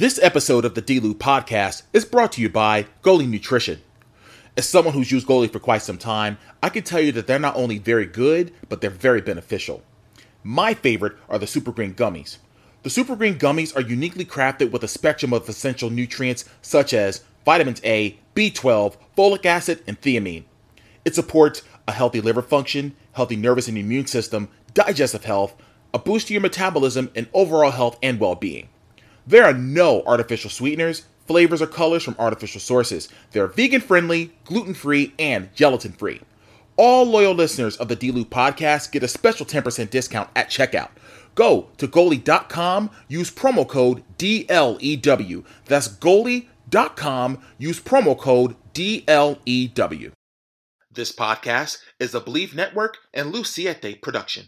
This episode of the D-Lew podcast is brought to you by Goli Nutrition. As someone who's used Goli for quite some time, I can tell you that they're not only very good, but they're very beneficial. My favorite are the Super Green Gummies. The Super Green Gummies are uniquely crafted with a spectrum of essential nutrients such as vitamins A, B12, folic acid, and thiamine. It supports a healthy liver function, healthy nervous and immune system, digestive health, a boost to your metabolism, and overall health and well being. There are no artificial sweeteners, flavors, or colors from artificial sources. They're vegan friendly, gluten free, and gelatin free. All loyal listeners of the D-Lew podcast get a special 10% discount at checkout. Go to goli.com, use promo code DLEW. That's goli.com, use promo code DLEW. This podcast is a Believe Network and Luciete production.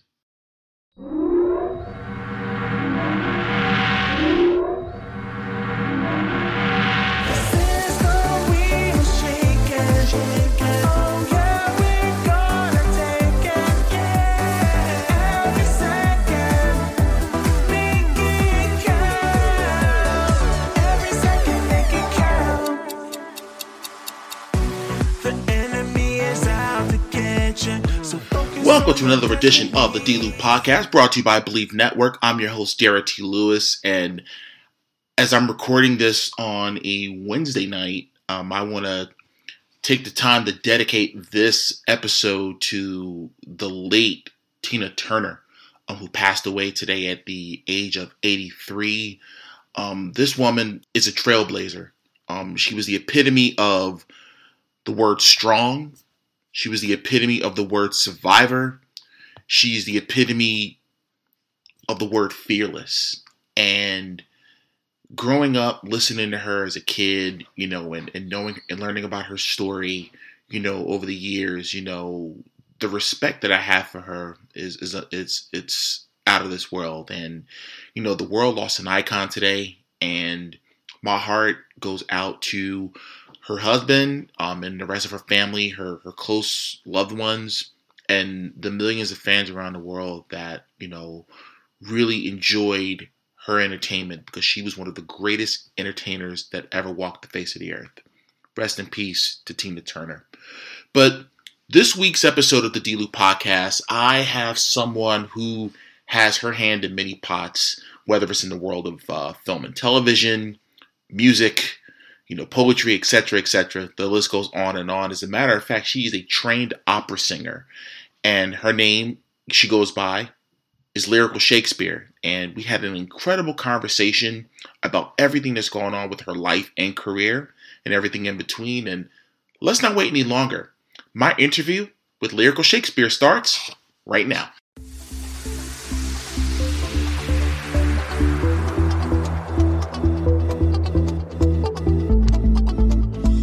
Welcome to another edition of the D-Lew podcast brought to you by Believe Network. I'm your host, Derrick T. Lewis, and as I'm recording this on a Wednesday night, um, I want to take the time to dedicate this episode to the late Tina Turner, um, who passed away today at the age of 83. Um, this woman is a trailblazer. Um, she was the epitome of the word strong. She was the epitome of the word survivor. She's the epitome of the word fearless. And growing up, listening to her as a kid, you know, and, and knowing and learning about her story, you know, over the years, you know, the respect that I have for her is is a, it's it's out of this world. And you know, the world lost an icon today, and my heart goes out to her husband um, and the rest of her family, her her close loved ones, and the millions of fans around the world that you know really enjoyed her entertainment because she was one of the greatest entertainers that ever walked the face of the earth. Rest in peace to Tina Turner. But this week's episode of the D-Lew podcast, I have someone who has her hand in many pots, whether it's in the world of uh, film and television, music, you know, poetry, etc., etc. The list goes on and on. As a matter of fact, she is a trained opera singer, and her name she goes by is Lyrical Shkspr. And we had an incredible conversation about everything that's going on with her life and career and everything in between. And let's not wait any longer. My interview with Lyrical Shkspr starts right now.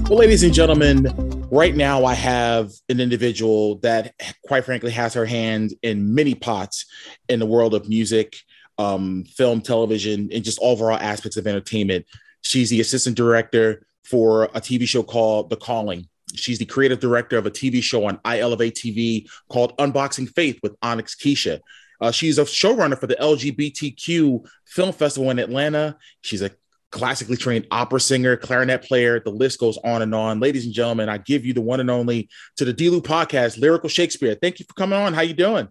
Well, ladies and gentlemen, right now I have an individual that, quite frankly, has her hand in many pots in the world of music, um, film, television, and just overall aspects of entertainment. She's the assistant director for a TV show called The Calling. She's the creative director of a TV show on iElevate TV called Unboxing Faith with Onyx Keisha. Uh, she's a showrunner for the LGBTQ Film Festival in Atlanta. She's a classically trained opera singer, clarinet player. The list goes on and on. Ladies and gentlemen, I give you the one and only to the D-Lew podcast, Lyrical Shkspr. Thank you for coming on. How you doing?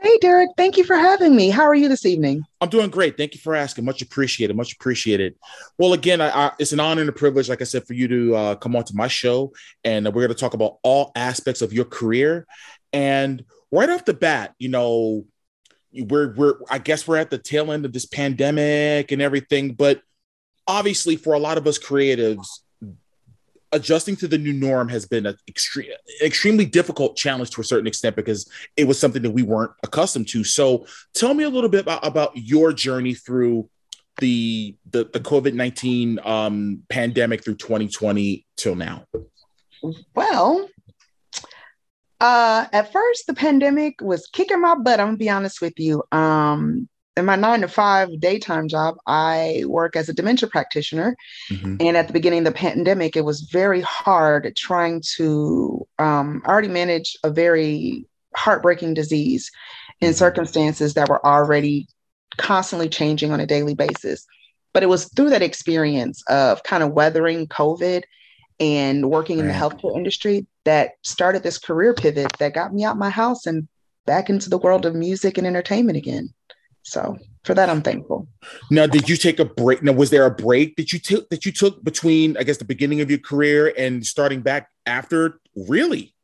Hey, Derrick. Thank you for having me. How are you this evening? I'm doing great. Thank you for asking. Much appreciated. Much appreciated. Well, again, I, I, it's an honor and a privilege, like I said, for you to uh, come on to my show, and we're going to talk about all aspects of your career. And right off the bat, you know, we're we're I guess we're at the tail end of this pandemic and everything, but obviously for a lot of us creatives adjusting to the new norm has been an extreme, extremely difficult challenge to a certain extent because it was something that we weren't accustomed to. So, tell me a little bit about, about your journey through the the, the COVID nineteen um, pandemic through twenty twenty till now. Well, uh, at first, the pandemic was kicking my butt. I'm gonna be honest with you. Um, in my nine to five daytime job, I work as a dementia practitioner. Mm-hmm. And at the beginning of the pandemic, it was very hard trying to um, already manage a very heartbreaking disease in mm-hmm. circumstances that were already constantly changing on a daily basis. but it was through that experience of kind of weathering COVID and working in the healthcare industry that started this career pivot that got me out my house and back into the world of music and entertainment again. So for that, I'm thankful. Now, did you take a break? Now, was there a break that you took that you took between, I guess, the beginning of your career and starting back after? Really?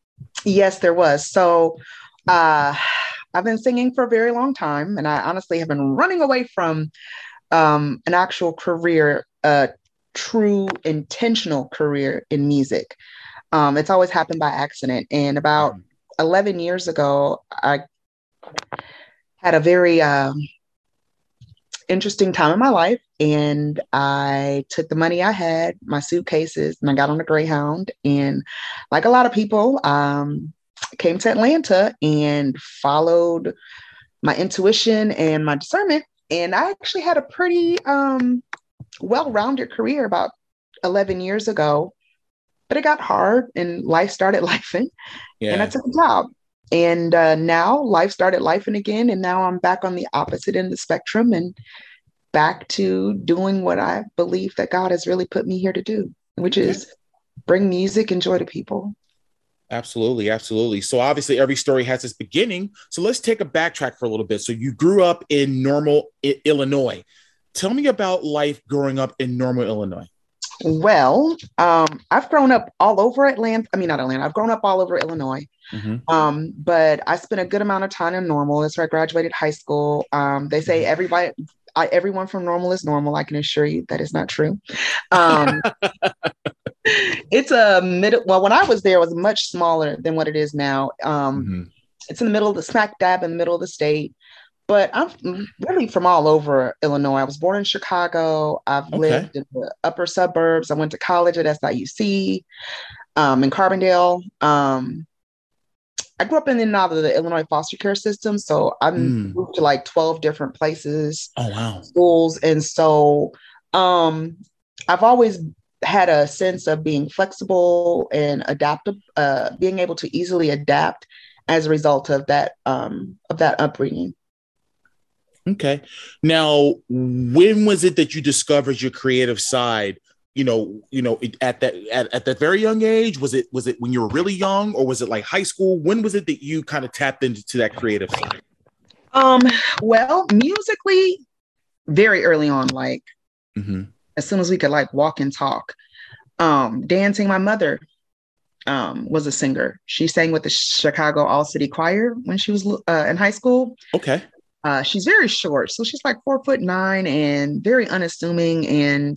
Yes, there was. So, uh, I've been singing for a very long time, and I honestly have been running away from um, an actual career, a true intentional career in music. Um, it's always happened by accident. And about mm. 11 years ago, I had a very uh, interesting time in my life. And I took the money I had, my suitcases, and I got on a Greyhound. And like a lot of people, um, came to Atlanta and followed my intuition and my discernment. And I actually had a pretty um, well rounded career about 11 years ago. But it got hard and life started lifing. Yeah. And I took a job. And uh, now life started lifing again. And now I'm back on the opposite end of the spectrum and back to doing what I believe that God has really put me here to do, which is bring music and joy to people. Absolutely, absolutely. So obviously every story has its beginning. So let's take a backtrack for a little bit. So you grew up in Normal, I- Illinois. Tell me about life growing up in Normal, Illinois. Well, um, I've grown up all over Atlanta. I mean, not Atlanta. I've grown up all over Illinois. Mm-hmm. Um, but I spent a good amount of time in Normal. That's where I graduated high school. Um, they say mm-hmm. everybody, I, everyone from Normal is normal. I can assure you that is not true. Um, it's a middle. Well, when I was there, it was much smaller than what it is now. Um, mm-hmm. It's in the middle of the smack dab in the middle of the state. But I'm really from all over Illinois. I was born in Chicago. I've okay. lived in the upper suburbs. I went to college at SIUC um, in Carbondale. Um, I grew up in and out of the Illinois foster care system. So I mm. moved to like 12 different places. Oh, wow. Schools. And so um, I've always had a sense of being flexible and adaptive, uh, being able to easily adapt as a result of that um, of that upbringing. Okay. Now, when was it that you discovered your creative side? You know, you know, at that at, at that very young age, was it was it when you were really young, or was it like high school? When was it that you kind of tapped into that creative side? Um, well, musically, very early on, like mm-hmm. as soon as we could like walk and talk. Um, dancing, my mother um, was a singer. She sang with the Chicago All City Choir when she was uh, in high school. Okay. Uh, she's very short, so she's like four foot nine and very unassuming, and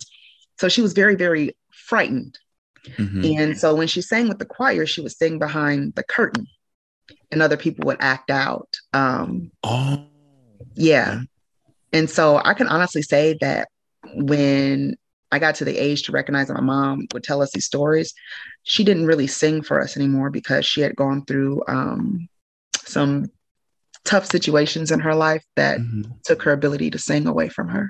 so she was very, very frightened. Mm-hmm. And so when she sang with the choir, she would sing behind the curtain, and other people would act out. Um, oh, yeah. And so I can honestly say that when I got to the age to recognize that my mom would tell us these stories, she didn't really sing for us anymore because she had gone through um, some tough situations in her life that mm-hmm. took her ability to sing away from her.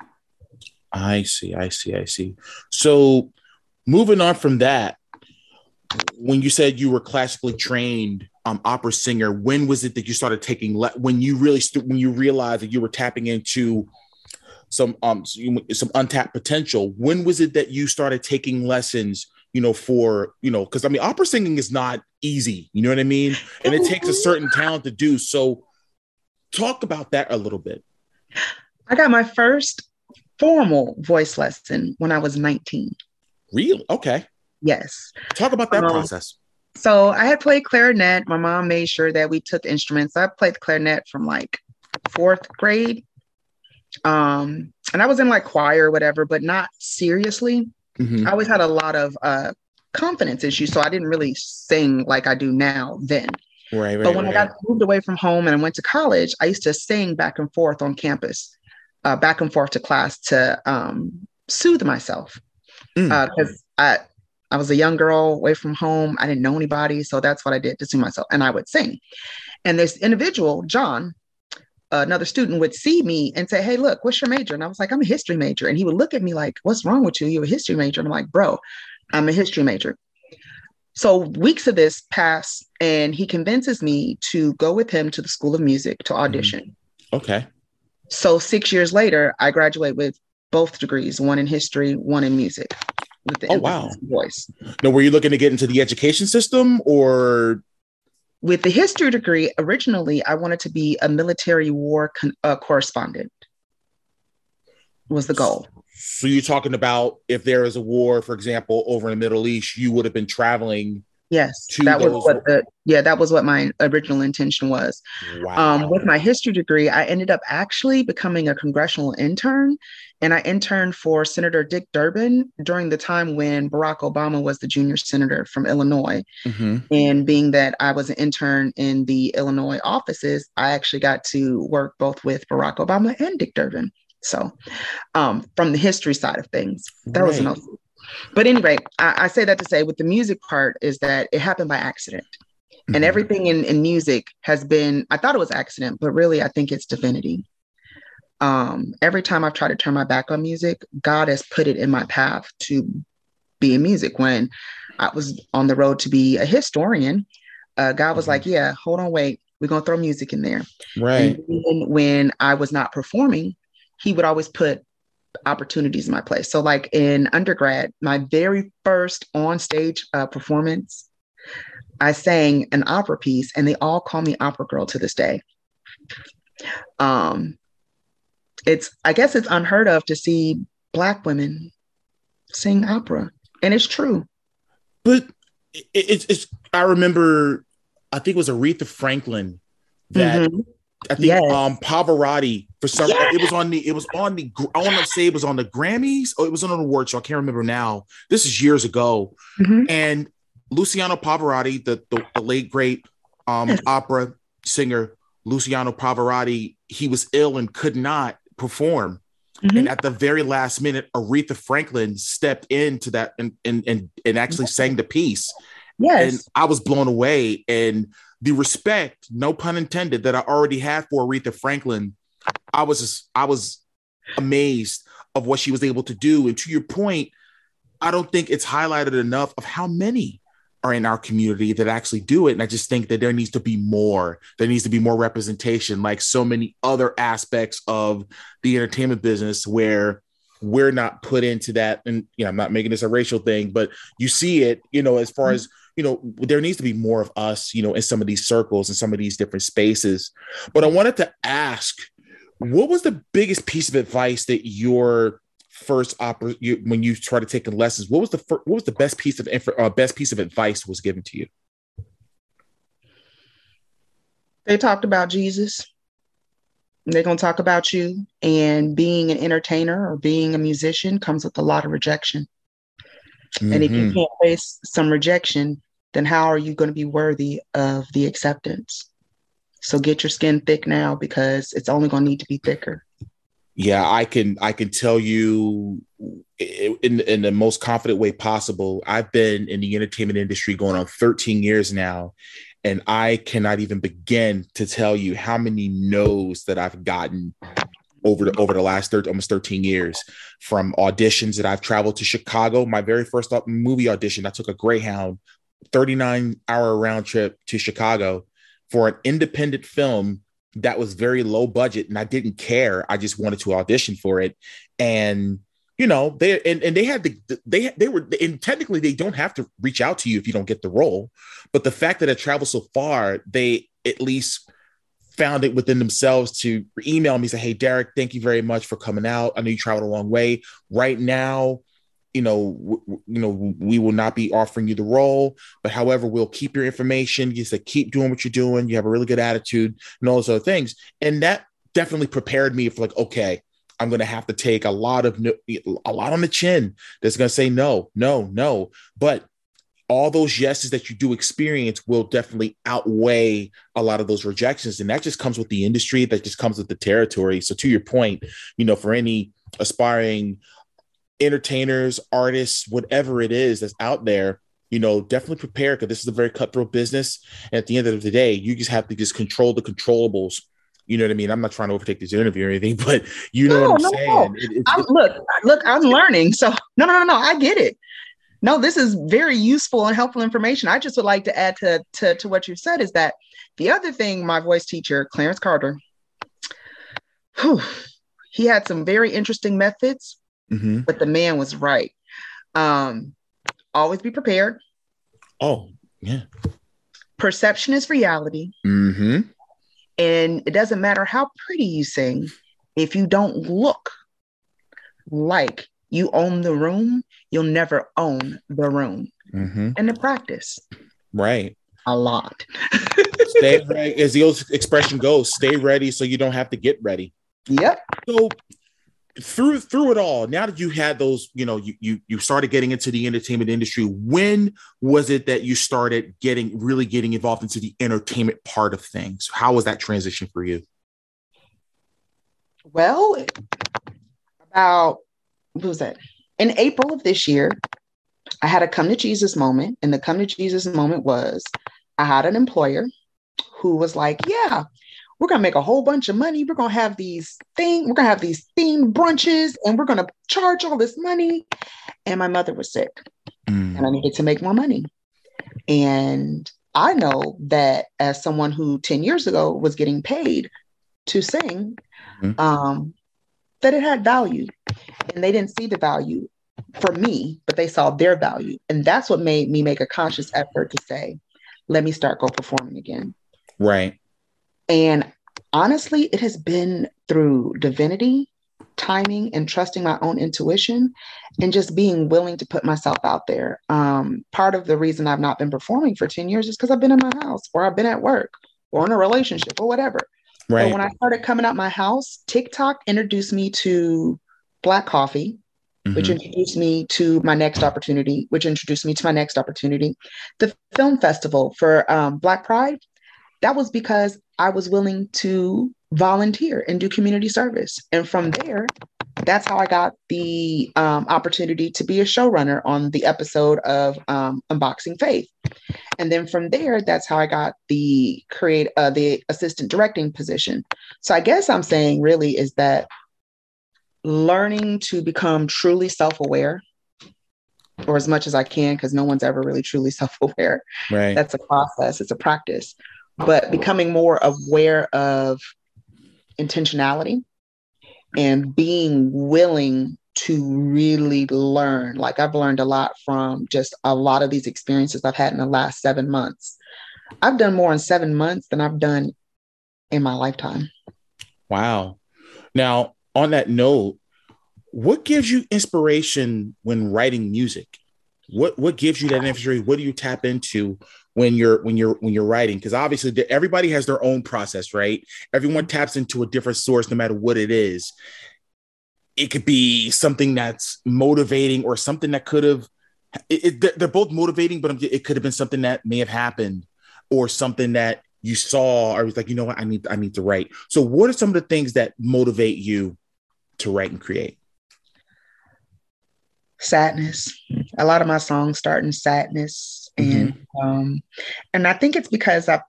I see, I see, I see. So, moving on from that, when you said you were classically trained um, opera singer, when was it that you started taking le- when you really st- when you realized that you were tapping into some um some untapped potential? When was it that you started taking lessons? You know, for you know, because I mean, opera singing is not easy. You know what I mean, and it takes a certain talent to do. So, talk about that a little bit. I got my first formal voice lesson when I was 19. Real? Okay. Yes. Talk about that um, process. So I had played clarinet. My mom made sure that we took instruments. I played clarinet from like fourth grade. Um, and I was in like choir or whatever, but not seriously. Mm-hmm. I always had a lot of uh, confidence issues, so I didn't really sing like I do now then. Right, right. But when right. I got moved away from home and I went to college, I used to sing back and forth on campus, uh, back and forth to class to um, soothe myself. Because mm. uh, I, I was a young girl away from home. I didn't know anybody. So that's what I did to soothe myself. And I would sing. And this individual, John, another student would see me and say, Hey, look, what's your major? And I was like, I'm a history major. And he would look at me like, What's wrong with you? You're a history major. And I'm like, Bro, I'm a history major. So weeks of this pass, and he convinces me to go with him to the School of Music to mm-hmm. audition. Okay. So six years later, I graduate with both degrees, one in history, one in music. With the oh wow! Voice. Now, were you looking to get into the education system, or with the history degree? Originally, I wanted to be a military war con- uh, correspondent. Was the goal. So you're talking about if there is a war, for example, over in the Middle East, you would have been traveling Yes, that was what the yeah that was what my original intention was. Wow. Um, with my history degree, I ended up actually becoming a congressional intern, and I interned for Senator Dick Durbin during the time when Barack Obama was the junior senator from Illinois. Mm-hmm. And being that I was an intern in the Illinois offices, I actually got to work both with Barack Obama and Dick Durbin. So, um, from the history side of things, that right. was an but anyway, I, I, say that to say with the music part is that it happened by accident. Mm-hmm. And everything in, in music has been, I thought it was accident, but really I think it's divinity. Um, every time I've tried to turn my back on music, God has put it in my path to be in music. When I was on the road to be a historian, uh, God was mm-hmm. like, Yeah, hold on, wait, we're gonna throw music in there. Right. And when I was not performing, he would always put opportunities in my place. So, like in undergrad, my very first on stage uh, performance, I sang an opera piece, and they all call me opera girl to this day. Um, it's I guess it's unheard of to see black women sing opera, and it's true. But it's it's I remember I think it was Aretha Franklin that mm-hmm. I think yes. um Pavarotti for some yes. it was on the it was on the I want to say it was on the Grammys or it was on an award show. I can't remember now. This is years ago. Mm-hmm. And Luciano Pavarotti, the, the, the late great um yes. opera singer Luciano Pavarotti, he was ill and could not perform. Mm-hmm. And at the very last minute, Aretha Franklin stepped into that and and and, and actually sang the piece. Yes. And I was blown away. And the respect, no pun intended, that I already had for Aretha Franklin, I was just, I was amazed of what she was able to do. And to your point, I don't think it's highlighted enough of how many are in our community that actually do it. And I just think that there needs to be more. There needs to be more representation, like so many other aspects of the entertainment business where we're not put into that. And you know, I'm not making this a racial thing, but you see it, you know, as far mm-hmm. as you know, there needs to be more of us, you know, in some of these circles and some of these different spaces. But I wanted to ask, what was the biggest piece of advice that your first opera you, when you started taking lessons? What was the fir- what was the best piece of info, uh, best piece of advice was given to you? They talked about Jesus. They're going to talk about you, and being an entertainer or being a musician comes with a lot of rejection. Mm-hmm. And if you mm-hmm. can't face some rejection, then how are you going to be worthy of the acceptance? So get your skin thick now because it's only going to need to be thicker. Yeah, I can I can tell you in in the most confident way possible. I've been in the entertainment industry going on 13 years now, and I cannot even begin to tell you how many no's that I've gotten over the over the last 30, almost 13 years from auditions that I've traveled to Chicago. My very first movie audition, I took a Greyhound 39 hour round trip to Chicago for an independent film that was very low budget and I didn't care. I just wanted to audition for it. And you know, they and, and they had the they they were and technically they don't have to reach out to you if you don't get the role. But the fact that I traveled so far, they at least found it within themselves to email me say, "Hey, Derrick, thank you very much for coming out. I know you traveled a long way. Right now, you know, w- you know, we will not be offering you the role, but however, we'll keep your information. You said keep doing what you're doing. You have a really good attitude and all those other things, and that definitely prepared me for like, okay." I'm going to have to take a lot of a lot on the chin. That's going to say no, no, no. But all those yeses that you do experience will definitely outweigh a lot of those rejections and that just comes with the industry that just comes with the territory so to your point you know for any aspiring entertainers artists whatever it is that's out there you know definitely prepare because this is a very cutthroat business and at the end of the day you just have to just control the controllables you know what I mean? I'm not trying to overtake this interview or anything, but you know no, what I'm no, saying. No. It, it, look, look, I'm learning. So no, no, no, no. I get it no, this is very useful and helpful information. I just would like to add to, to, to what you said is that the other thing my voice teacher, Clarence Carter, whew, he had some very interesting methods mm-hmm. but the man was right. Um, always be prepared. Oh, yeah. Perception is reality. Mm-hmm. And it doesn't matter how pretty you sing, if you don't look like you own the room, you'll never own the room. Mm-hmm. And the practice. Right. A lot. stay ready. As the old expression goes, stay ready so you don't have to get ready. Yep. So through through it all, now that you had those, you know, you you you started getting into the entertainment industry. When was it that you started getting really getting involved into the entertainment part of things? How was that transition for you? Well, about what was that? In April of this year, I had a come to Jesus moment. And the come to Jesus moment was I had an employer who was like, Yeah, we're gonna make a whole bunch of money. We're gonna have these thing, we're gonna have these themed brunches, and we're gonna charge all this money. And my mother was sick, mm. and I needed to make more money. And I know that as someone who 10 years ago was getting paid to sing, mm-hmm. um, that it had value. And they didn't see the value for me, but they saw their value. And that's what made me make a conscious effort to say, let me start go performing again. Right. And honestly, it has been through divinity, timing, and trusting my own intuition and just being willing to put myself out there. Um, part of the reason I've not been performing for 10 years is because I've been in my house or I've been at work or in a relationship or whatever. Right. But when I started coming out my house, TikTok introduced me to black coffee, mm-hmm. which introduced me to my next opportunity, which introduced me to my next opportunity. The film festival for um, Black Pride, that was because I was willing to volunteer and do community service. And from there, that's how I got the um, opportunity to be a showrunner on the episode of um, Unboxing Faith. And then from there, that's how I got the create uh, the assistant directing position. So I guess I'm saying really is that learning to become truly self-aware or as much as I can, because no one's ever really truly self-aware. Right. That's a process, it's a practice. But becoming more aware of intentionality and being willing to really learn. Like I've learned a lot from just a lot of these experiences I've had in the last seven months. I've done more in seven months than I've done in my lifetime. Wow. Now, on that note, what gives you inspiration when writing music? What what gives you that inspiration? What do you tap into when you're when you're when you're writing? Because obviously everybody has their own process, right? Everyone taps into a different source, no matter what it is it could be something that's motivating or something that could have it, it, they're both motivating but it could have been something that may have happened or something that you saw or was like you know what i need i need to write so what are some of the things that motivate you to write and create sadness a lot of my songs start in sadness and mm-hmm. um and i think it's because i've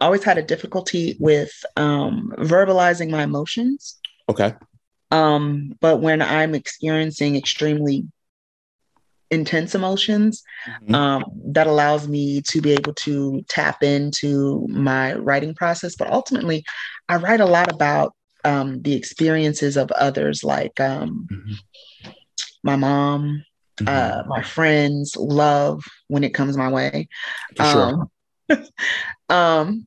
always had a difficulty with um verbalizing my emotions okay um, but when I'm experiencing extremely intense emotions, mm-hmm. um, that allows me to be able to tap into my writing process. But ultimately, I write a lot about um, the experiences of others, like um, mm-hmm. my mom, mm-hmm. uh, my friends, love when it comes my way. Sure. Um, um,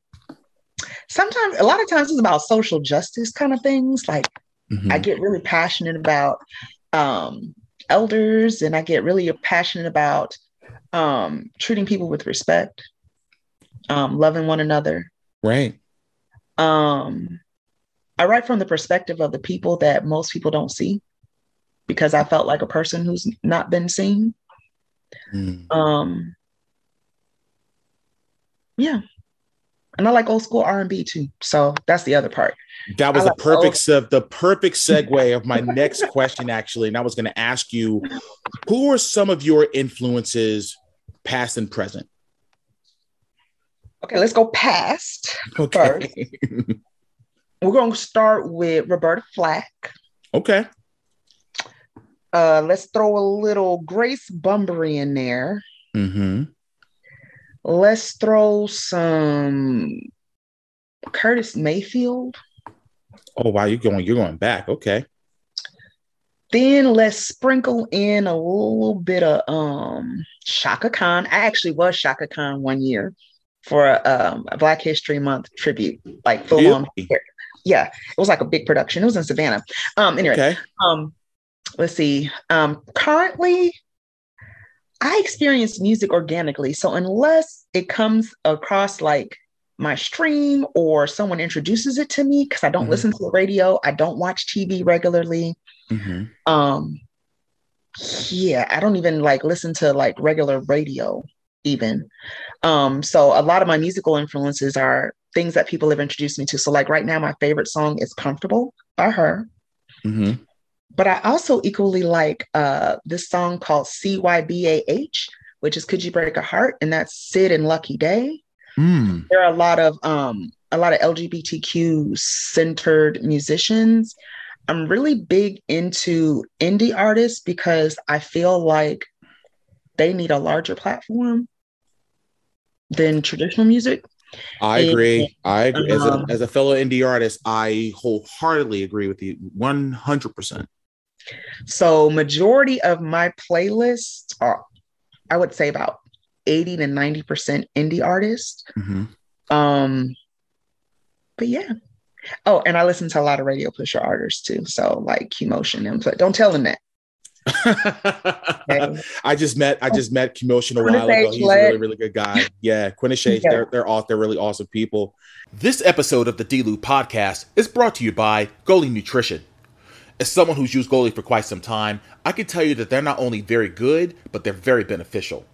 sometimes, a lot of times, it's about social justice kind of things, like Mm-hmm. I get really passionate about um, elders and I get really passionate about um, treating people with respect, um, loving one another. Right. Um, I write from the perspective of the people that most people don't see because I felt like a person who's not been seen. Mm. Um, yeah, and I like old school R and B too. So that's the other part. That was the perfect se- the perfect segue of my next question, actually. And I was going to ask you, who are some of your influences, past and present? Okay, let's go past okay. first. We're going to start with Roberta Flack. Okay. Uh, let's throw a little Grace Bumbry in there. Mm-hmm. Let's throw some Curtis Mayfield. Oh wow, you're going you're going back. Okay. then let's sprinkle in a little bit of um Chaka Khan. I actually was Chaka Khan one year for um, a Black History Month tribute, like full on. Yeah, it was like a big production. It was in Savannah. Um, anyway, okay. um, let's see. Um, currently, I experience music organically. So unless it comes across like my stream or someone introduces it to me, because I don't mm-hmm. listen to the radio, I don't watch TV regularly. Mm-hmm. Um, yeah, I don't even like listen to like regular radio even. Um, so a lot of my musical influences are things that people have introduced me to. So like right now, my favorite song is "Comfortable" by her. Mm-hmm. But I also equally like uh, this song called CYBAH, which is "Could You Break a Heart," and that's Syd and Lucky Daye. Mm. There are a lot of um, a lot of LGBTQ centered musicians. I'm really big into indie artists because I feel like they need a larger platform than traditional music. I agree. And, I agree. As a, um, as a fellow indie artist, I wholeheartedly agree with you 100%. So, majority of my playlists are, I would say, about 80 to 90% indie artists. Mm-hmm. Um, but yeah. Oh, and I listen to a lot of Radio Pusher artists too. So, like Q Motion and don't tell them that. I just met I just met Kimotion a while ago. He's a really really good guy. Yeah, Quinnish yeah. they're they're all they're really awesome people. This episode of the D-Lew podcast is brought to you by Goli Nutrition. As someone who's used Goli for quite some time, I can tell you that they're not only very good, but they're very beneficial.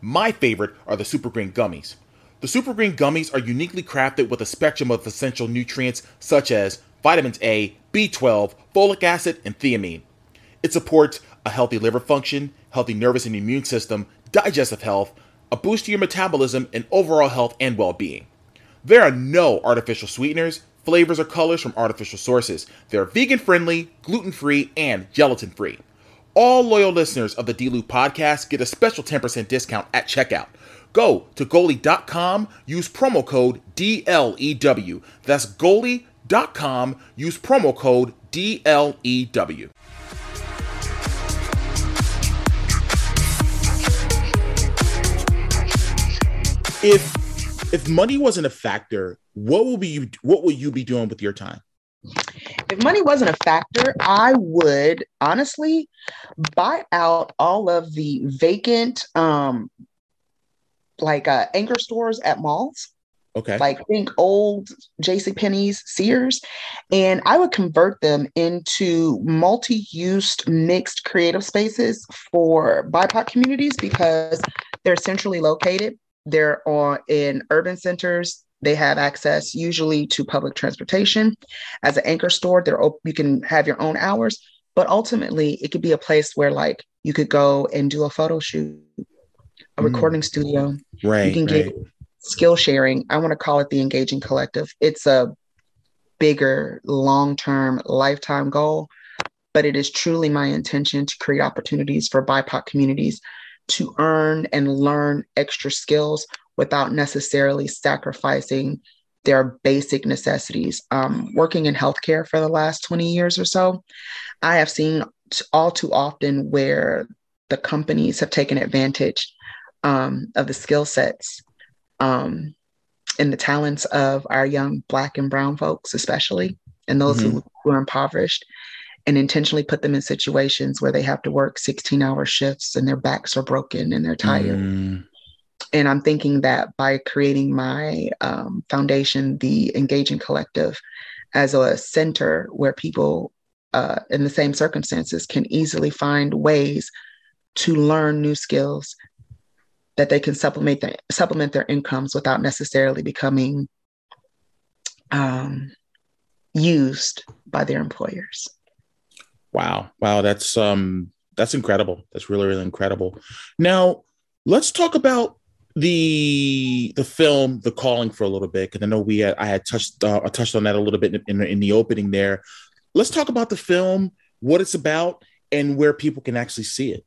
My favorite are the Super Green Gummies. The Super Green Gummies are uniquely crafted with a spectrum of essential nutrients such as vitamins A, B12, folic acid, and thiamine. It supports a healthy liver function, healthy nervous and immune system, digestive health, a boost to your metabolism, and overall health and well being. There are no artificial sweeteners, flavors, or colors from artificial sources. They're vegan friendly, gluten free, and gelatin free. All loyal listeners of the D Loop podcast get a special 10% discount at checkout. Go to goli.com, use promo code DLEW. That's goli.com, use promo code DLEW. If if money wasn't a factor, what will be you what will you be doing with your time? If money wasn't a factor, I would honestly buy out all of the vacant um like uh anchor stores at malls. Okay. Like think old JC Penney's, Sears, and I would convert them into multi-use mixed creative spaces for BIPOC communities because they're centrally located they're on in urban centers. They have access usually to public transportation. As an anchor store, they're op- you can have your own hours, but ultimately it could be a place where like you could go and do a photo shoot, a mm. recording studio. Right. You can right. get skill sharing. I want to call it the engaging collective. It's a bigger, long-term, lifetime goal, but it is truly my intention to create opportunities for BIPOC communities to earn and learn extra skills without necessarily sacrificing their basic necessities. Um, working in healthcare for the last 20 years or so, I have seen all too often where the companies have taken advantage um, of the skill sets um, and the talents of our young Black and Brown folks, especially, and those mm-hmm. who, who are impoverished and intentionally put them in situations where they have to work 16 hour shifts and their backs are broken and they're tired. Mm. And I'm thinking that by creating my um, foundation, the Engaging Collective, as a center where people uh, in the same circumstances can easily find ways to learn new skills that they can supplement their, supplement their incomes without necessarily becoming um, used by their employers. Wow. Wow. That's um that's incredible. That's really, really incredible. Now let's talk about the the film The Calling for a little bit because I know we had, I had touched uh, I touched on that a little bit in, in, in the opening there. Let's talk about the film, what it's about, and where people can actually see it.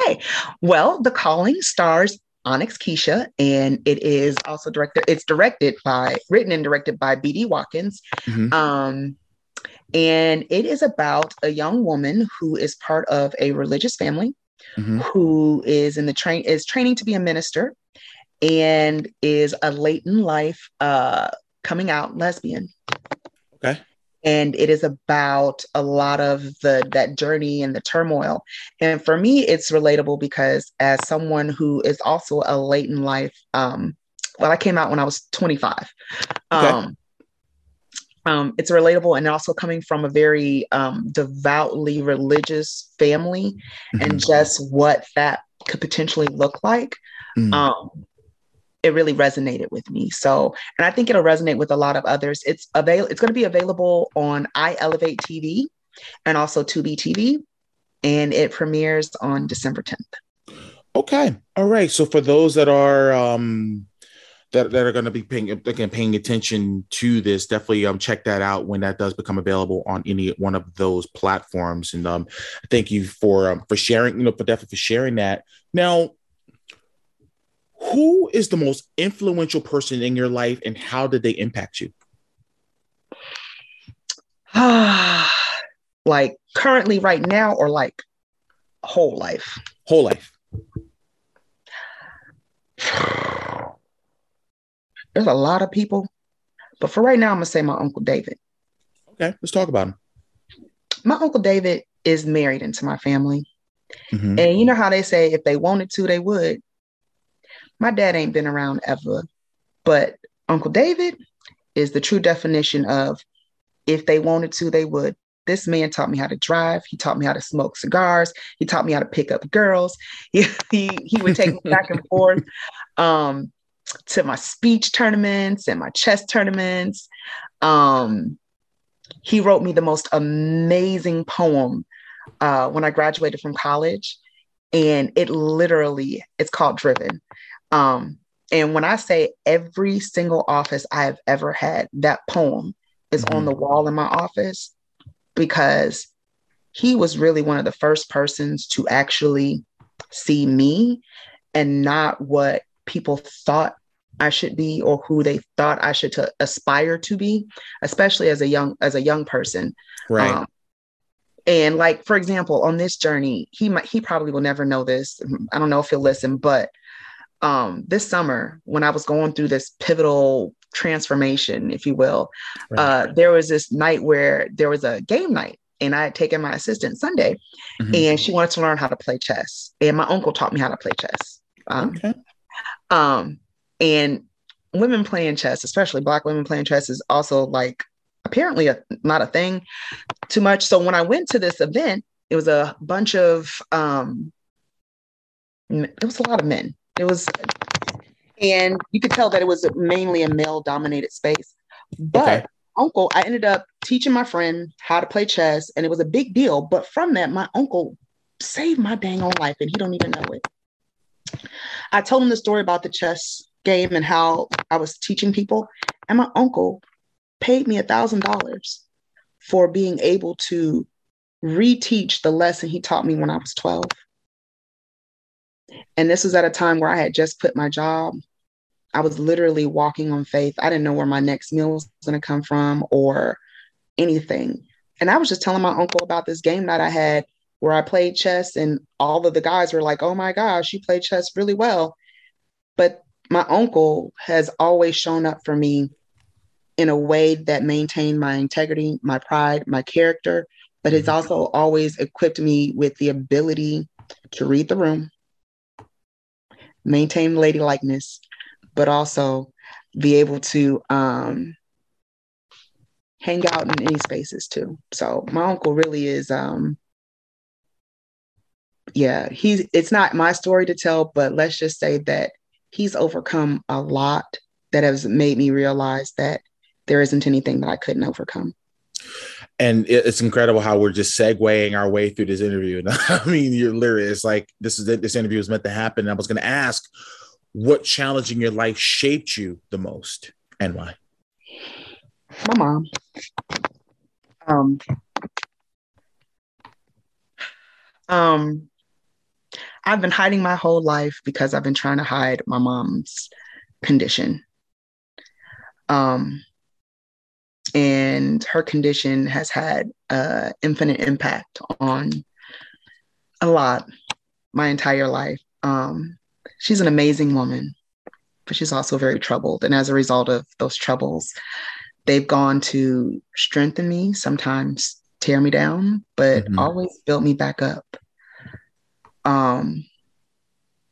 Okay. Well, The Calling stars Onyx Keisha, and it is also directed. It's directed by, written and directed by B.D. Watkins. Mm-hmm. Um, And it is about a young woman who is part of a religious family mm-hmm. who is in the train is training to be a minister and is a late in life uh, coming out lesbian. Okay. And it is about a lot of the that journey and the turmoil. And for me, it's relatable because as someone who is also a late in life, um, well, I came out when I was 25. Okay. Um, um, it's relatable and also coming from a very um, devoutly religious family mm-hmm. and just what that could potentially look like. Mm. Um, it really resonated with me. So, and I think it'll resonate with a lot of others. It's avail- It's going to be available on I Elevate TV and also Tubi TV, and it premieres on December 10th. Okay, all right. So for those that are um, that, that are going to be paying again paying attention to this definitely um check that out when that does become available on any one of those platforms. And um thank you for um, for sharing you know for definitely for sharing that. Now who is the most influential person in your life and how did they impact you? Like currently right now or like whole life? Whole life there's a lot of people, but for right now, I'm gonna say my uncle David. Okay, let's talk about him. My uncle David is married into my family, mm-hmm. and you know how they say if they wanted to, they would. My dad ain't been around ever, but Uncle David is the true definition of if they wanted to, they would. This man taught me how to drive. He taught me how to smoke cigars. He taught me how to pick up girls. He he, he would take me back and forth. Um, to my speech tournaments and my chess tournaments. Um, he wrote me the most amazing poem uh, when I graduated from college, and it literally it's called Driven. Um, and when I say every single office I have ever had, that poem is mm-hmm. on the wall in my office because he was really one of the first persons to actually see me and not what people thought I should be or who they thought I should to aspire to be, especially as a young as a young person. Right. Um, and like for example, on this journey, he might he probably will never know this. I don't know if he'll listen, but um, this summer when I was going through this pivotal transformation, if you will, right. uh, there was this night where there was a game night and I had taken my assistant Sunday, mm-hmm. and she wanted to learn how to play chess. And my uncle taught me how to play chess. Um, okay. Um, and women playing chess, especially black women playing chess, is also like apparently a, not a thing too much. So when I went to this event, it was a bunch of um, it was a lot of men. It was, and you could tell that it was mainly a male dominated space. But okay. uncle, I ended up teaching my friend how to play chess, and it was a big deal. But from that, my uncle saved my dang on life, and he don't even know it. I told him the story about the chess game and how I was teaching people. And my uncle paid me a thousand dollars for being able to reteach the lesson he taught me when I was 12. And this was at a time where I had just quit my job. I was literally walking on faith. I didn't know where my next meal was going to come from or anything. And I was just telling my uncle about this game that I had where I played chess, and all of the guys were like, oh my gosh, you play chess really well. But my uncle has always shown up for me in a way that maintained my integrity, my pride, my character, but has mm-hmm. also always equipped me with the ability to read the room, maintain ladylikeness, but also be able to um, hang out in any spaces too. So my uncle really is um, yeah, he's it's not my story to tell, but let's just say that he's overcome a lot that has made me realize that there isn't anything that I couldn't overcome. And it's incredible how we're just segueing our way through this interview. I mean, you're literally, it's like this is this interview was meant to happen. And I was going to ask, what challenge in your life shaped you the most, and why? My mom. Um. Um. I've been hiding my whole life because I've been trying to hide my mom's condition. Um, and her condition has had uh, infinite impact on a lot my entire life. Um, she's an amazing woman, but she's also very troubled. And as a result of those troubles, they've gone to strengthen me, sometimes tear me down, but mm-hmm. always build me back up. Um,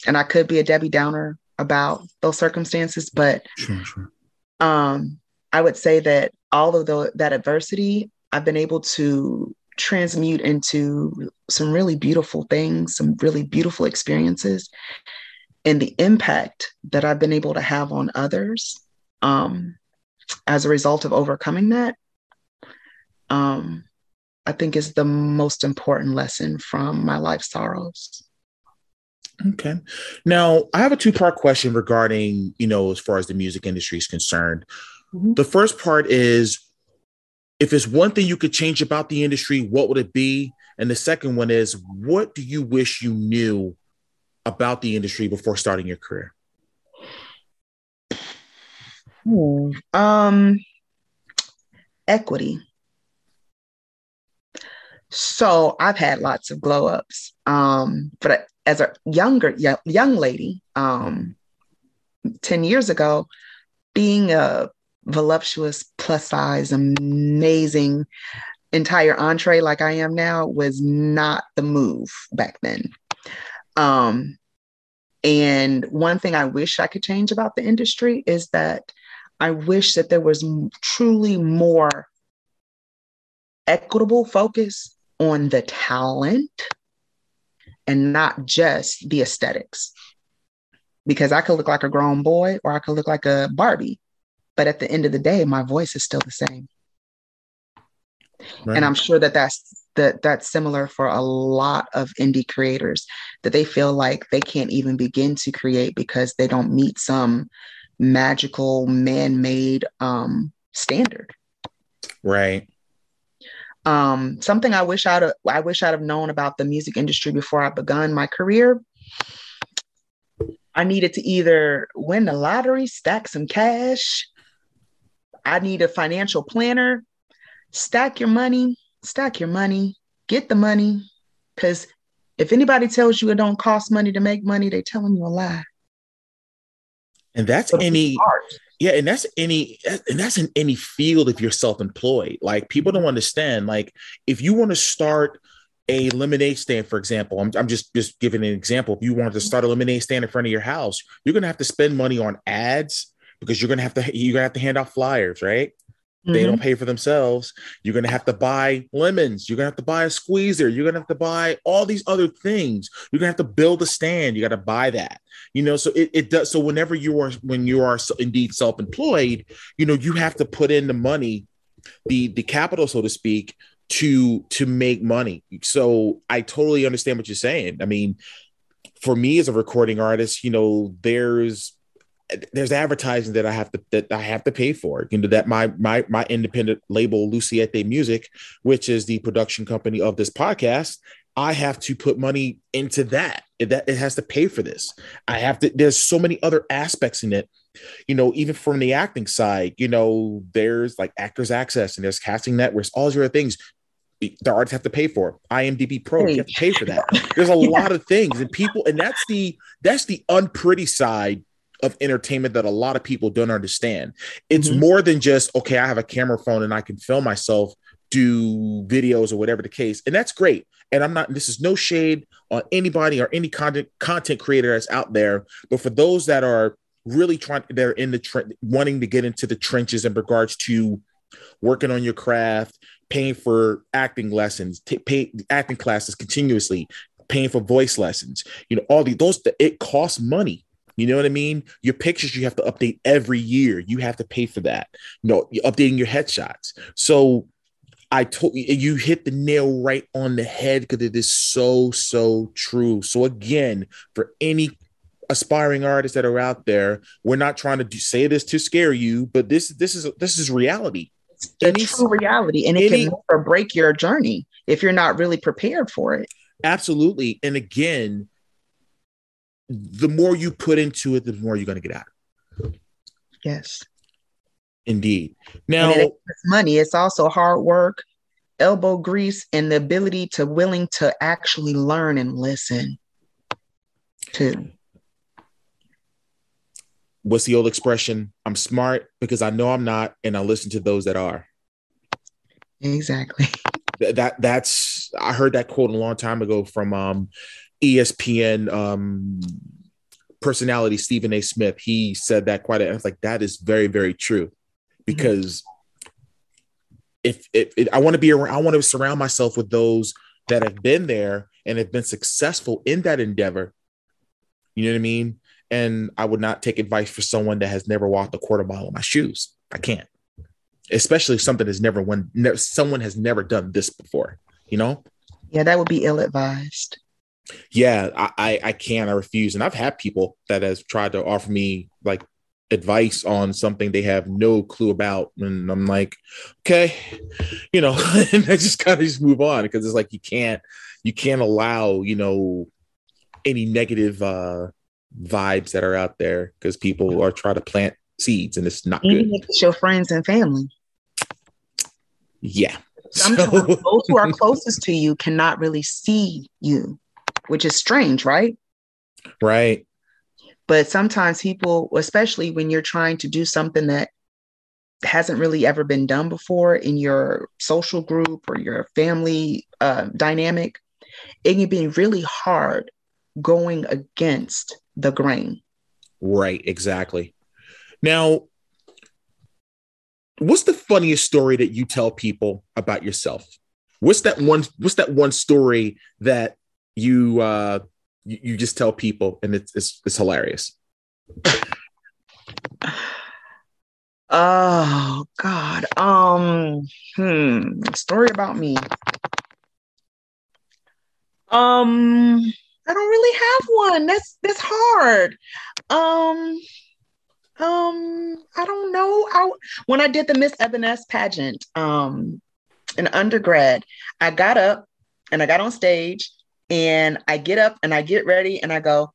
and I could be a Debbie Downer about those circumstances, but sure, sure. Um, I would say that all of the, that adversity, I've been able to transmute into some really beautiful things, some really beautiful experiences. And the impact that I've been able to have on others um, as a result of overcoming that, um, I think is the most important lesson from my life sorrows. Okay. Now, I have a two part question regarding, you know, as far as the music industry is concerned. Mm-hmm. The first part is if it's one thing you could change about the industry, what would it be? And the second one is what do you wish you knew about the industry before starting your career? Hmm. Um, equity. So I've had lots of glow ups. Um, but as a younger young lady, um, 10 years ago, being a voluptuous, plus size, amazing entire entree like I am now was not the move back then. Um, and one thing I wish I could change about the industry is that I wish that there was truly more equitable focus on the talent and not just the aesthetics. Because I could look like a grown boy or I could look like a Barbie. But at the end of the day, my voice is still the same. Right. And I'm sure that that's that that's similar for a lot of indie creators that they feel like they can't even begin to create because they don't meet some magical man-made um, standard. Right. Um, something I wish I'd I wish I'd have known about the music industry before I begun my career. I needed to either win the lottery, stack some cash. I need a financial planner. Stack your money, stack your money, get the money. Because if anybody tells you it don't cost money to make money, they telling you a lie. And that's any yeah, and that's any and that's in any field if you're self-employed. Like people don't understand. Like if you want to start a lemonade stand, for example, I'm, I'm just just giving an example. If you wanted to start a lemonade stand in front of your house, you're gonna have to spend money on ads because you're gonna have to you're gonna have to hand out flyers, right? Mm-hmm. They don't mm-hmm. pay for themselves. You're going to have to buy lemons. You're going to have to buy a squeezer. You're going to have to buy all these other things. You're going to have to build a stand. You got to buy that. You know, so it, it does. So whenever you are, when you are indeed self employed, you know, you have to put in the money, the, the capital, so to speak, to to make money. So I totally understand what you're saying. I mean, for me as a recording artist, you know, there's there's advertising that I have to that I have to pay for. You know that my my my independent label Luciete Music, which is the production company of this podcast, I have to put money into that. It, that it has to pay for this. I have to. There's so many other aspects in it. You know, even from the acting side, you know, there's like Actors Access and there's casting networks, all these other things the artists have to pay for IMDb Pro. You have to pay for that. There's a yeah. lot of things, and people, and that's the that's the unpretty side of entertainment that a lot of people don't understand. It's mm-hmm. more than just, okay, I have a camera phone and I can film myself do videos or whatever the case. And that's great. And I'm not, this is no shade on anybody or any content content creator that's out there. But for those that are really trying, they're in the tre- wanting to get into the trenches in regards to working on your craft, paying for acting lessons, t- pay acting classes continuously, paying for voice lessons, you know, all the those it costs money. You know what I mean? Your pictures you have to update every year. You have to pay for that. You know, updating your headshots. So I told you you hit the nail right on the head because it is so so true. So again, for any aspiring artists that are out there, we're not trying to do, say this to scare you, but this this is this is reality. It's any, true reality, and it any, can break your journey if you're not really prepared for it. Absolutely, and again, the more you put into it, the more you're going to get out. Yes. Indeed. Now, it's money. It's also hard work, elbow grease, and the ability to willing to actually learn and listen. Too. What's the old expression? I'm smart because I know I'm not, and I listen to those that are. Exactly. That that's I heard that quote a long time ago from um, ESPN um, personality Stephen A. Smith. He said that quite. A, I was like, that is very very true Mm-hmm. because if, if, if I want to be around, I want to surround myself with those that have been there and have been successful in that endeavor. You know what I mean? And I would not take advice for someone that has never walked a quarter mile in my shoes. I can't, especially if something has never when ne- someone has never done this before. You know? Yeah, that would be ill advised. Yeah, I, I I can't. I refuse. And I've had people that has tried to offer me like advice on something they have no clue about. And i'm like okay you know and i just kind of just move on because it's like you can't you can't allow you know any negative uh vibes that are out there because people are trying to plant seeds and it's not good. it's your friends and family. Yeah. Sometimes so. those who are closest to you cannot really see you which is strange right? Right but sometimes people, especially when you're trying to do something that hasn't really ever been done before in your social group or your family uh, dynamic, it can be really hard going against the grain. Right, exactly. Now, what's the funniest story that you tell people about yourself? What's that one? What's that one story that you uh, you, you just tell people and it's it's, it's hilarious. Oh god. Um hmm story about me. Um i don't really have one. That's that's hard. Um um i don't know. I, when i did the miss evanescence pageant um in undergrad i got up and i got on stage and I get up and I get ready and I go,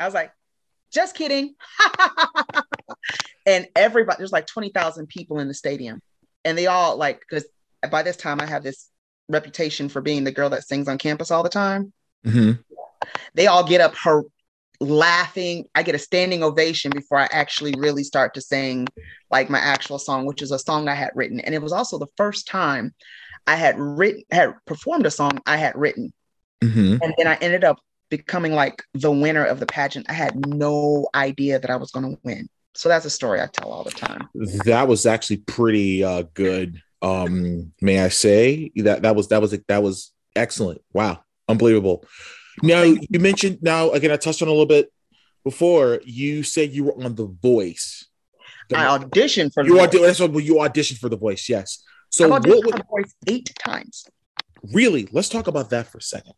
I was like, just kidding. and everybody, there's like 20,000 people in the stadium. And they all like, because by this time I have this reputation for being the girl that sings on campus all the time. Mm-hmm. They all get up her laughing. I get a standing ovation before I actually really start to sing like my actual song, which is a song I had written. And it was also the first time I had written, had performed a song I had written. Mm-hmm. And then I ended up becoming like the winner of the pageant. I had no idea that I was going to win. So that's a story I tell all the time. That was actually pretty uh, good. Um, may I say that that was that was that was excellent. Wow, unbelievable. Now you mentioned now again. I touched on a little bit before. You said you were on The Voice. The, I auditioned for you. Audi- that's what you auditioned for The Voice. Yes. So what would, The Voice eight times. Really? Let's talk about that for a second.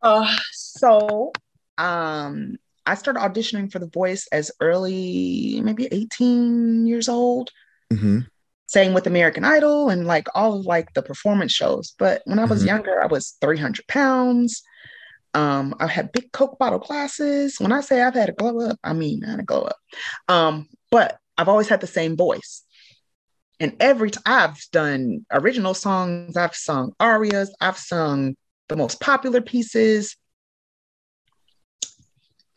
Uh, so um, I started auditioning for The Voice as early, maybe eighteen years old. Mm-hmm same with American Idol and like all of like the performance shows. But when I was mm-hmm. younger, I was 300 pounds. Um, I had big Coke bottle glasses. When I say I've had a glow up, I mean I had a glow up. Um, but I've always had the same voice. And every time I've done original songs, I've sung arias, I've sung the most popular pieces.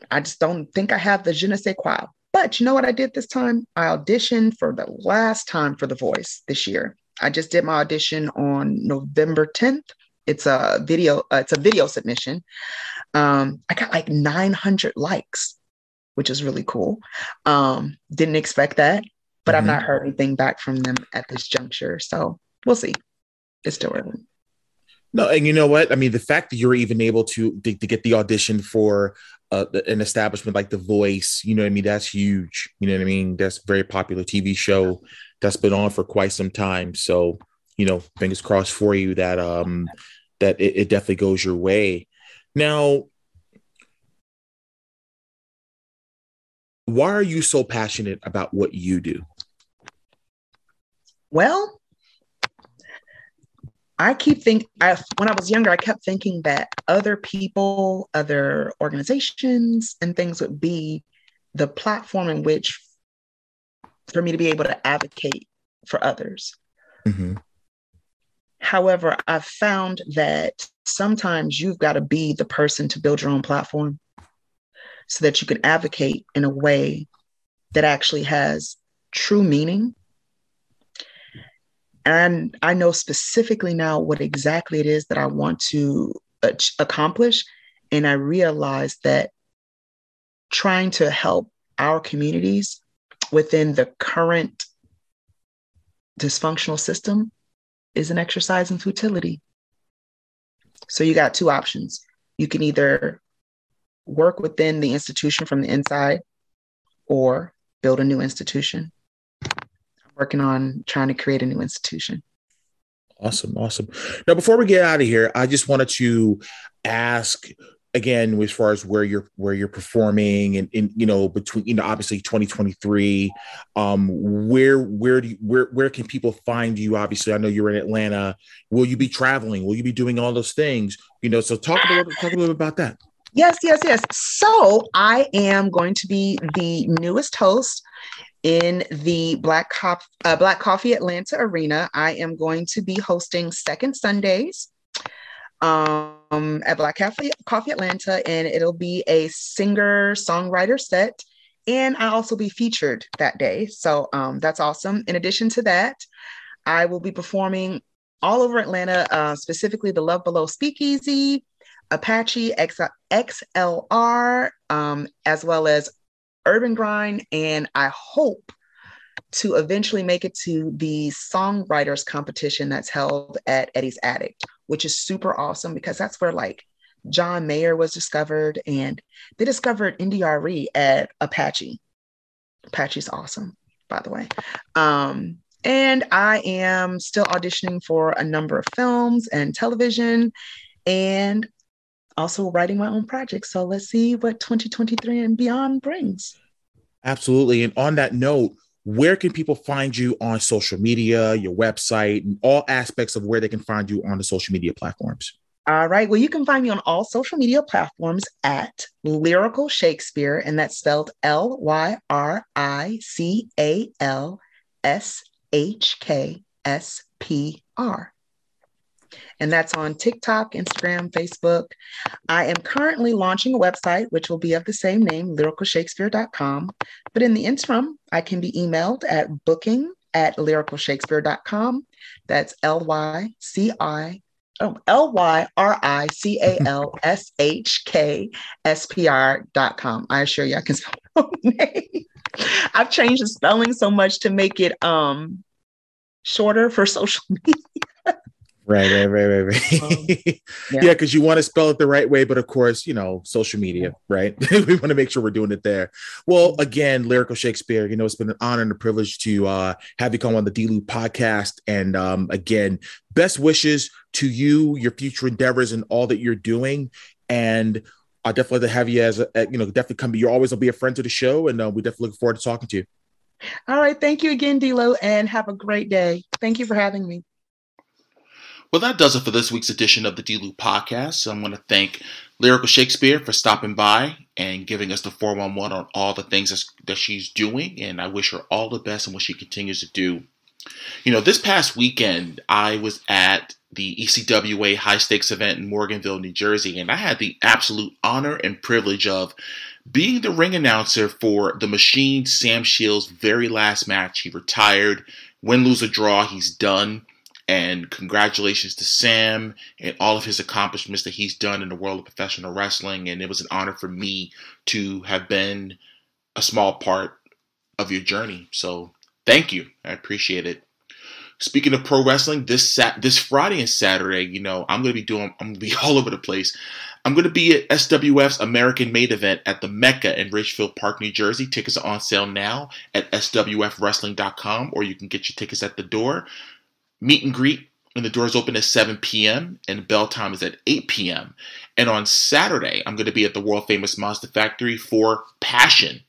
I just don't think I have the je ne sais quoi. But you know what I did this time? I auditioned for the last time for The Voice this year. I just did my audition on November 10th. It's a video, uh, it's a video submission. Um, I got like 900 likes, which is really cool. Um, didn't expect that, but mm-hmm. I've not heard anything back from them at this juncture. So we'll see. It's still early. No, and you know what? I mean, the fact that you're even able to to, to get the audition for uh, an establishment like The Voice, you know what I mean? That's huge. You know what I mean? That's very popular TV show that's been on for quite some time. So, you know, fingers crossed for you that um that it, it definitely goes your way. Now, why are you so passionate about what you do? Well, I keep thinking, when I was younger, I kept thinking that other people, other organizations, and things would be the platform in which for me to be able to advocate for others. Mm-hmm. However, I've found that sometimes you've got to be the person to build your own platform so that you can advocate in a way that actually has true meaning. And I know specifically now what exactly it is that I want to accomplish. And I realize that trying to help our communities within the current dysfunctional system is an exercise in futility. So you got two options. You can either work within the institution from the inside or build a new institution. Working on trying to create a new institution. Awesome. Awesome. Now, before we get out of here, I just wanted to ask again as far as where you're where you're performing and, and you know between you know obviously 2023 um where where do you, where where can people find you obviously i know you're in atlanta will you be traveling will you be doing all those things you know so talk a little talk a little bit about that yes yes yes so i am going to be the newest host in the Black, Cop- uh, Black Coffee Atlanta Arena. I am going to be hosting Second Sundays um, at Black Coffee, Coffee Atlanta, and it'll be a singer songwriter set. And I'll also be featured that day. So um, that's awesome. In addition to that, I will be performing all over Atlanta, uh, specifically the Love Below Speakeasy, Apache X- XLR, um, as well as Urban Grind. And I hope to eventually make it to the songwriters competition that's held at Eddie's Attic, which is super awesome because that's where like John Mayer was discovered and they discovered India.Arie at Apache. Apache's awesome, by the way. Um, and I am still auditioning for a number of films and television and also writing my own projects. So let's see what 2023 and beyond brings. Absolutely. And on that note, where can people find you on social media, your website, and all aspects of where they can find you on the social media platforms? All right. Well, you can find me on all social media platforms at Lyrical Shkspr, and that's spelled L Y R I C A L S H K S P R and that's on TikTok, Instagram, Facebook. I am currently launching a website, which will be of the same name, lyricalshkspr.com. But in the interim, I can be emailed at booking at lyricalshkspr.com. That's L Y C I oh, L Y R I C A L S H K S P R dot com. I assure you I can spell my name. I've changed the spelling so much to make it um shorter for social media. Right, right, right, right, right. Um, yeah, because yeah, you want to spell it the right way, but of course, you know, social media, right? we want to make sure we're doing it there. Well, again, Lyrical Shkspr, you know, it's been an honor and a privilege to uh, have you come on the D-Lew podcast. And um, again, best wishes to you, your future endeavors, and all that you're doing. And I definitely have you as a, you know, definitely come. You're always gonna be a friend to the show, and uh, we definitely look forward to talking to you. All right, thank you again, D-Lew, and have a great day. Thank you for having me. Well, that does it for this week's edition of the D-Lew podcast. So I'm going to thank Lyrical Shkspr for stopping by and giving us the 411 on all the things that she's doing. And I wish her all the best in what she continues to do. You know, this past weekend, I was at the ECWA high stakes event in Morganville, New Jersey, and I had the absolute honor and privilege of being the ring announcer for the Machine Sam Shields' very last match. He retired, win, lose, or draw, he's done. And congratulations to Sam and all of his accomplishments that he's done in the world of professional wrestling. And it was an honor for me to have been a small part of your journey. So thank you. I appreciate it. Speaking of pro wrestling, this sat this Friday and Saturday, you know, I'm gonna be doing I'm gonna be all over the place. I'm gonna be at SWF's American Made event at the Mecca in Ridgefield Park, New Jersey. Tickets are on sale now at swfwrestling.com, or you can get your tickets at the door meet and greet and the doors open at 7 p.m. and bell time is at 8 p.m. And on Saturday, I'm going to be at the world famous Monster Factory for Passion.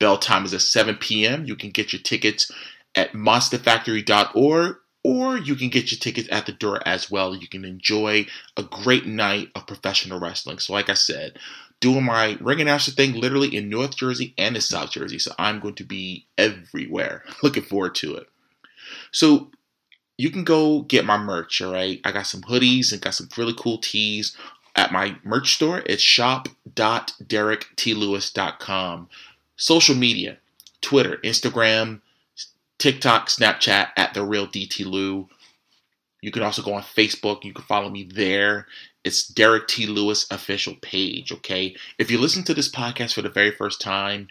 Bell time is at 7 p.m. You can get your tickets at monsterfactory.org or you can get your tickets at the door as well. You can enjoy a great night of professional wrestling. So, like I said, doing my ring announcer thing literally in North Jersey and in South Jersey. So, I'm going to be everywhere. Looking forward to it. So, you can go get my merch, all right? I got some hoodies and got some really cool tees at my merch store. It's shop.derricktlewis.com. Social media Twitter, Instagram, TikTok, Snapchat at the real DT Lew. You can also go on Facebook. You can follow me there. It's Derrick T. Lewis official page. Okay. If you listen to this podcast for the very first time,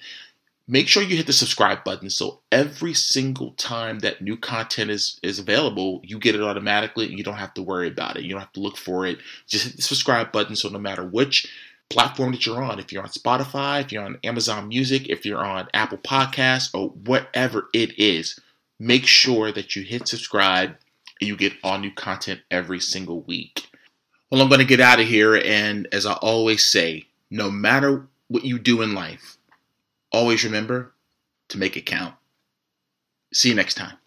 make sure you hit the subscribe button so every single time that new content is is available you get it automatically and you don't have to worry about it. You don't have to look for it. Just hit the subscribe button so no matter which platform that you're on if you're on spotify if you're on amazon music if you're on apple podcasts or whatever it is make sure that you hit subscribe and you get all new content every single week. Well i'm going to get out of here and as i always say no matter what you do in life Always remember to make it count. See you next time.